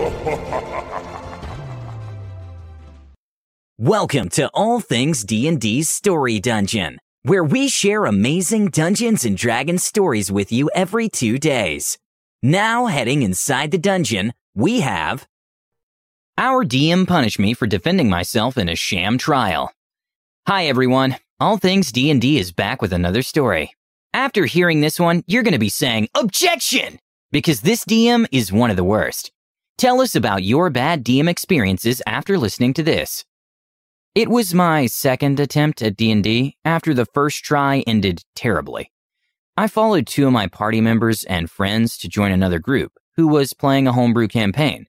Welcome to All Things D&D's Story Dungeon, where we share amazing Dungeons and Dragons stories with you every 2 days. Now heading inside the dungeon, we have Our DM punished me for defending myself in a sham trial. Hi everyone. All Things D&D is back with another story. After hearing this one, you're going to be saying objection because this DM is one of the worst. Tell us about your bad DM experiences after listening to this. It was my second attempt at D&D after the first try ended terribly. I followed two of my party members and friends to join another group who was playing a homebrew campaign.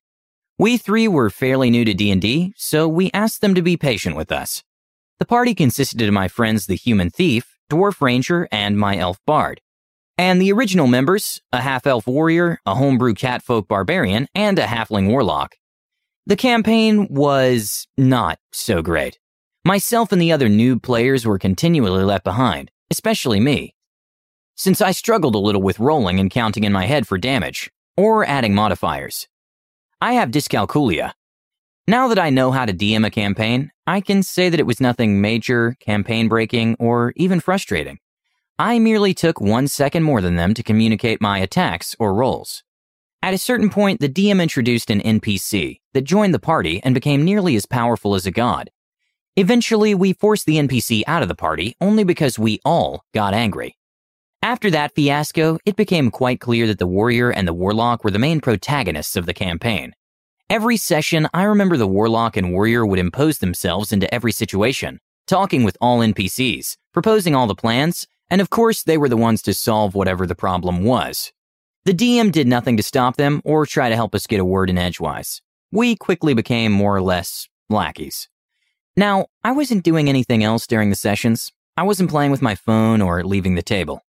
We three were fairly new to D&D, so we asked them to be patient with us. The party consisted of my friends the human thief, dwarf ranger, and my elf bard. And the original members, a half-elf warrior, a homebrew catfolk barbarian, and a halfling warlock. The campaign was not so great. Myself and the other noob players were continually left behind, especially me. Since I struggled a little with rolling and counting in my head for damage, or adding modifiers. I have dyscalculia. Now that I know how to DM a campaign, I can say that it was nothing major, campaign breaking, or even frustrating. I merely took one second more than them to communicate my attacks or rolls. At a certain point, the DM introduced an NPC that joined the party and became nearly as powerful as a god. Eventually, we forced the NPC out of the party only because we all got angry. After that fiasco, it became quite clear that the warrior and the warlock were the main protagonists of the campaign. Every session, I remember the warlock and warrior would impose themselves into every situation, talking with all NPCs, proposing all the plans, and of course, they were the ones to solve whatever the problem was. The DM did nothing to stop them or try to help us get a word in edgewise. We quickly became more or less lackeys. Now, I wasn't doing anything else during the sessions. I wasn't playing with my phone or leaving the table.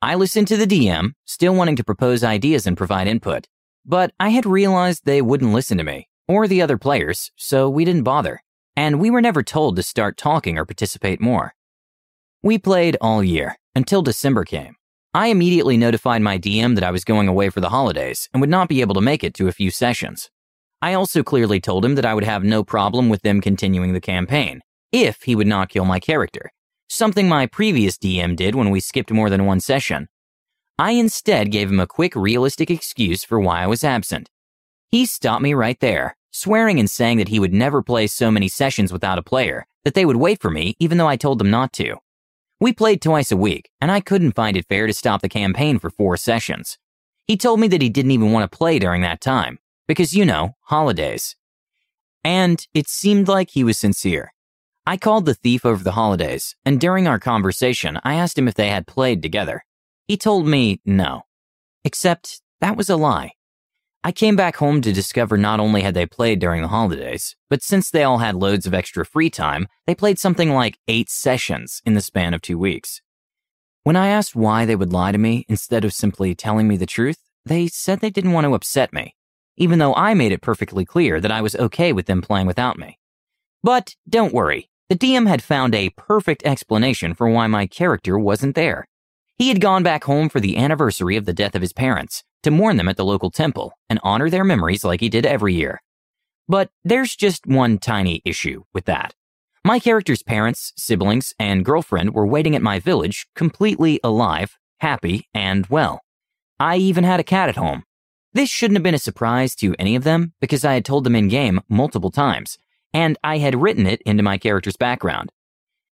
I listened to the DM, still wanting to propose ideas and provide input. But I had realized they wouldn't listen to me, or the other players, so we didn't bother. And we were never told to start talking or participate more. We played all year, until December came. I immediately notified my DM that I was going away for the holidays and would not be able to make it to a few sessions. I also clearly told him that I would have no problem with them continuing the campaign, if he would not kill my character, something my previous DM did when we skipped more than one session. I instead gave him a quick, realistic excuse for why I was absent. He stopped me right there, swearing and saying that he would never play so many sessions without a player, that they would wait for me even though I told them not to. We played twice a week, and I couldn't find it fair to stop the campaign for four sessions. He told me that he didn't even want to play during that time, because, you know, holidays. And it seemed like he was sincere. I called the thief over the holidays, and during our conversation, I asked him if they had played together. He told me no. Except that was a lie. I came back home to discover not only had they played during the holidays, but since they all had loads of extra free time, they played something like eight sessions in the span of two weeks. When I asked why they would lie to me instead of simply telling me the truth, they said they didn't want to upset me, even though I made it perfectly clear that I was okay with them playing without me. But don't worry, the DM had found a perfect explanation for why my character wasn't there. He had gone back home for the anniversary of the death of his parents, to mourn them at the local temple and honor their memories like he did every year. But there's just one tiny issue with that. My character's parents, siblings, and girlfriend were waiting at my village, completely alive, happy, and well. I even had a cat at home. This shouldn't have been a surprise to any of them because I had told them in game multiple times, and I had written it into my character's background.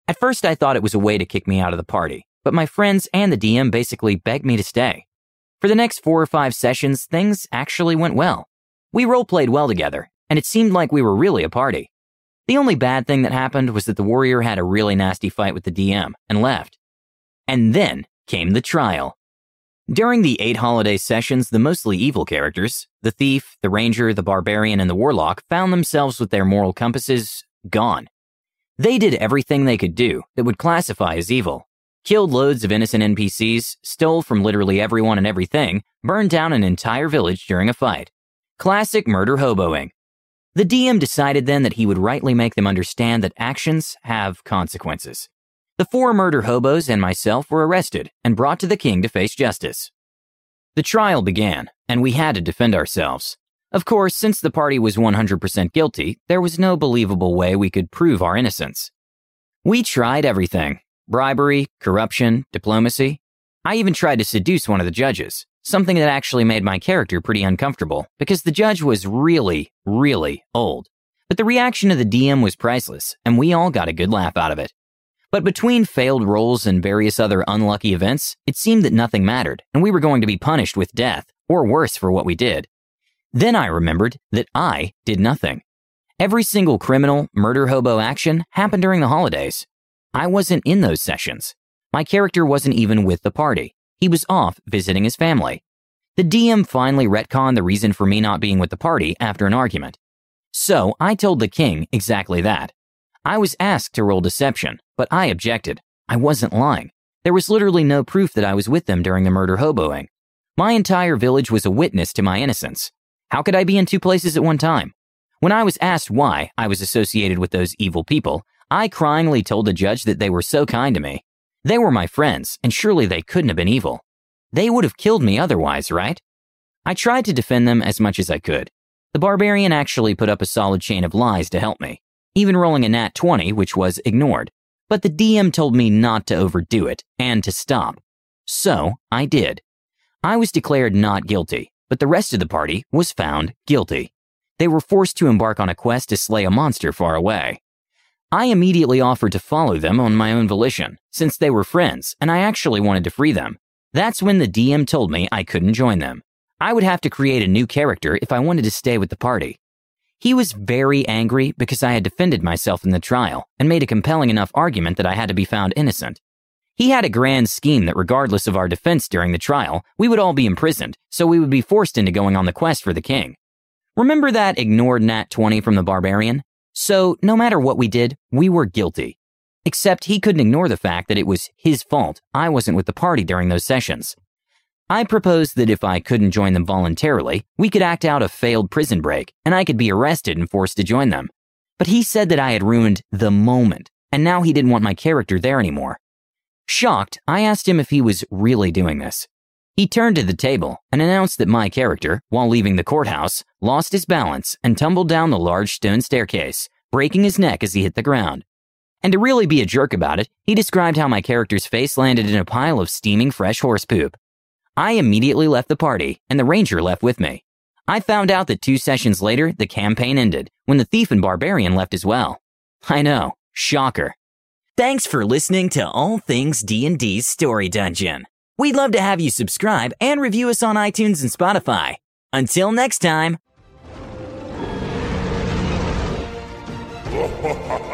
At first, I thought it was a way to kick me out of the party, but my friends and the DM basically begged me to stay. For the next four or five sessions, things actually went well. We roleplayed well together, and it seemed like we were really a party. The only bad thing that happened was that the warrior had a really nasty fight with the DM and left. And then came the trial. During the eight holiday sessions, the mostly evil characters, the thief, the ranger, the barbarian, and the warlock, found themselves with their moral compasses gone. They did everything they could do that would classify as evil, killed loads of innocent NPCs, stole from literally everyone and everything, burned down an entire village during a fight. Classic murder hoboing. The DM decided then that he would rightly make them understand that actions have consequences. The four murder hobos and myself were arrested and brought to the king to face justice. The trial began, and we had to defend ourselves. Of course, since the party was 100% guilty, there was no believable way we could prove our innocence. We tried everything bribery, corruption, diplomacy. I even tried to seduce one of the judges, something that actually made my character pretty uncomfortable because the judge was really, really old. But the reaction of the DM was priceless, and we all got a good laugh out of it. But between failed rolls and various other unlucky events, it seemed that nothing mattered, and we were going to be punished with death, or worse for what we did. Then I remembered that I did nothing. Every single criminal, murder hobo action happened during the holidays. I wasn't in those sessions. My character wasn't even with the party. He was off visiting his family. The DM finally retconned the reason for me not being with the party after an argument. So I told the king exactly that. I was asked to roll deception, but I objected. I wasn't lying. There was literally no proof that I was with them during the murder hoboing. My entire village was a witness to my innocence. How could I be in two places at one time? When I was asked why I was associated with those evil people, I cryingly told the judge that they were so kind to me. They were my friends, and surely they couldn't have been evil. They would have killed me otherwise, right? I tried to defend them as much as I could. The barbarian actually put up a solid chain of lies to help me, even rolling a nat 20, which was ignored. But the DM told me not to overdo it and to stop. So I did. I was declared not guilty, but the rest of the party was found guilty. They were forced to embark on a quest to slay a monster far away. I immediately offered to follow them on my own volition, since they were friends and I actually wanted to free them. That's when the DM told me I couldn't join them. I would have to create a new character if I wanted to stay with the party. He was very angry because I had defended myself in the trial and made a compelling enough argument that I had to be found innocent. He had a grand scheme that regardless of our defense during the trial, we would all be imprisoned, so we would be forced into going on the quest for the king. Remember that ignored Nat 20 from the barbarian? So, no matter what we did, we were guilty. Except he couldn't ignore the fact that it was his fault I wasn't with the party during those sessions. I proposed that if I couldn't join them voluntarily, we could act out a failed prison break and I could be arrested and forced to join them. But he said that I had ruined the moment, and now he didn't want my character there anymore. Shocked, I asked him if he was really doing this. He turned to the table and announced that my character, while leaving the courthouse, lost his balance and tumbled down the large stone staircase, breaking his neck as he hit the ground. And to really be a jerk about it, he described how my character's face landed in a pile of steaming fresh horse poop. I immediately left the party, and the ranger left with me. I found out that two sessions later, the campaign ended, when the thief and barbarian left as well. I know, shocker. Thanks for listening to All Things D&D's Story Dungeon. We'd love to have you subscribe and review us on iTunes and Spotify. Until next time.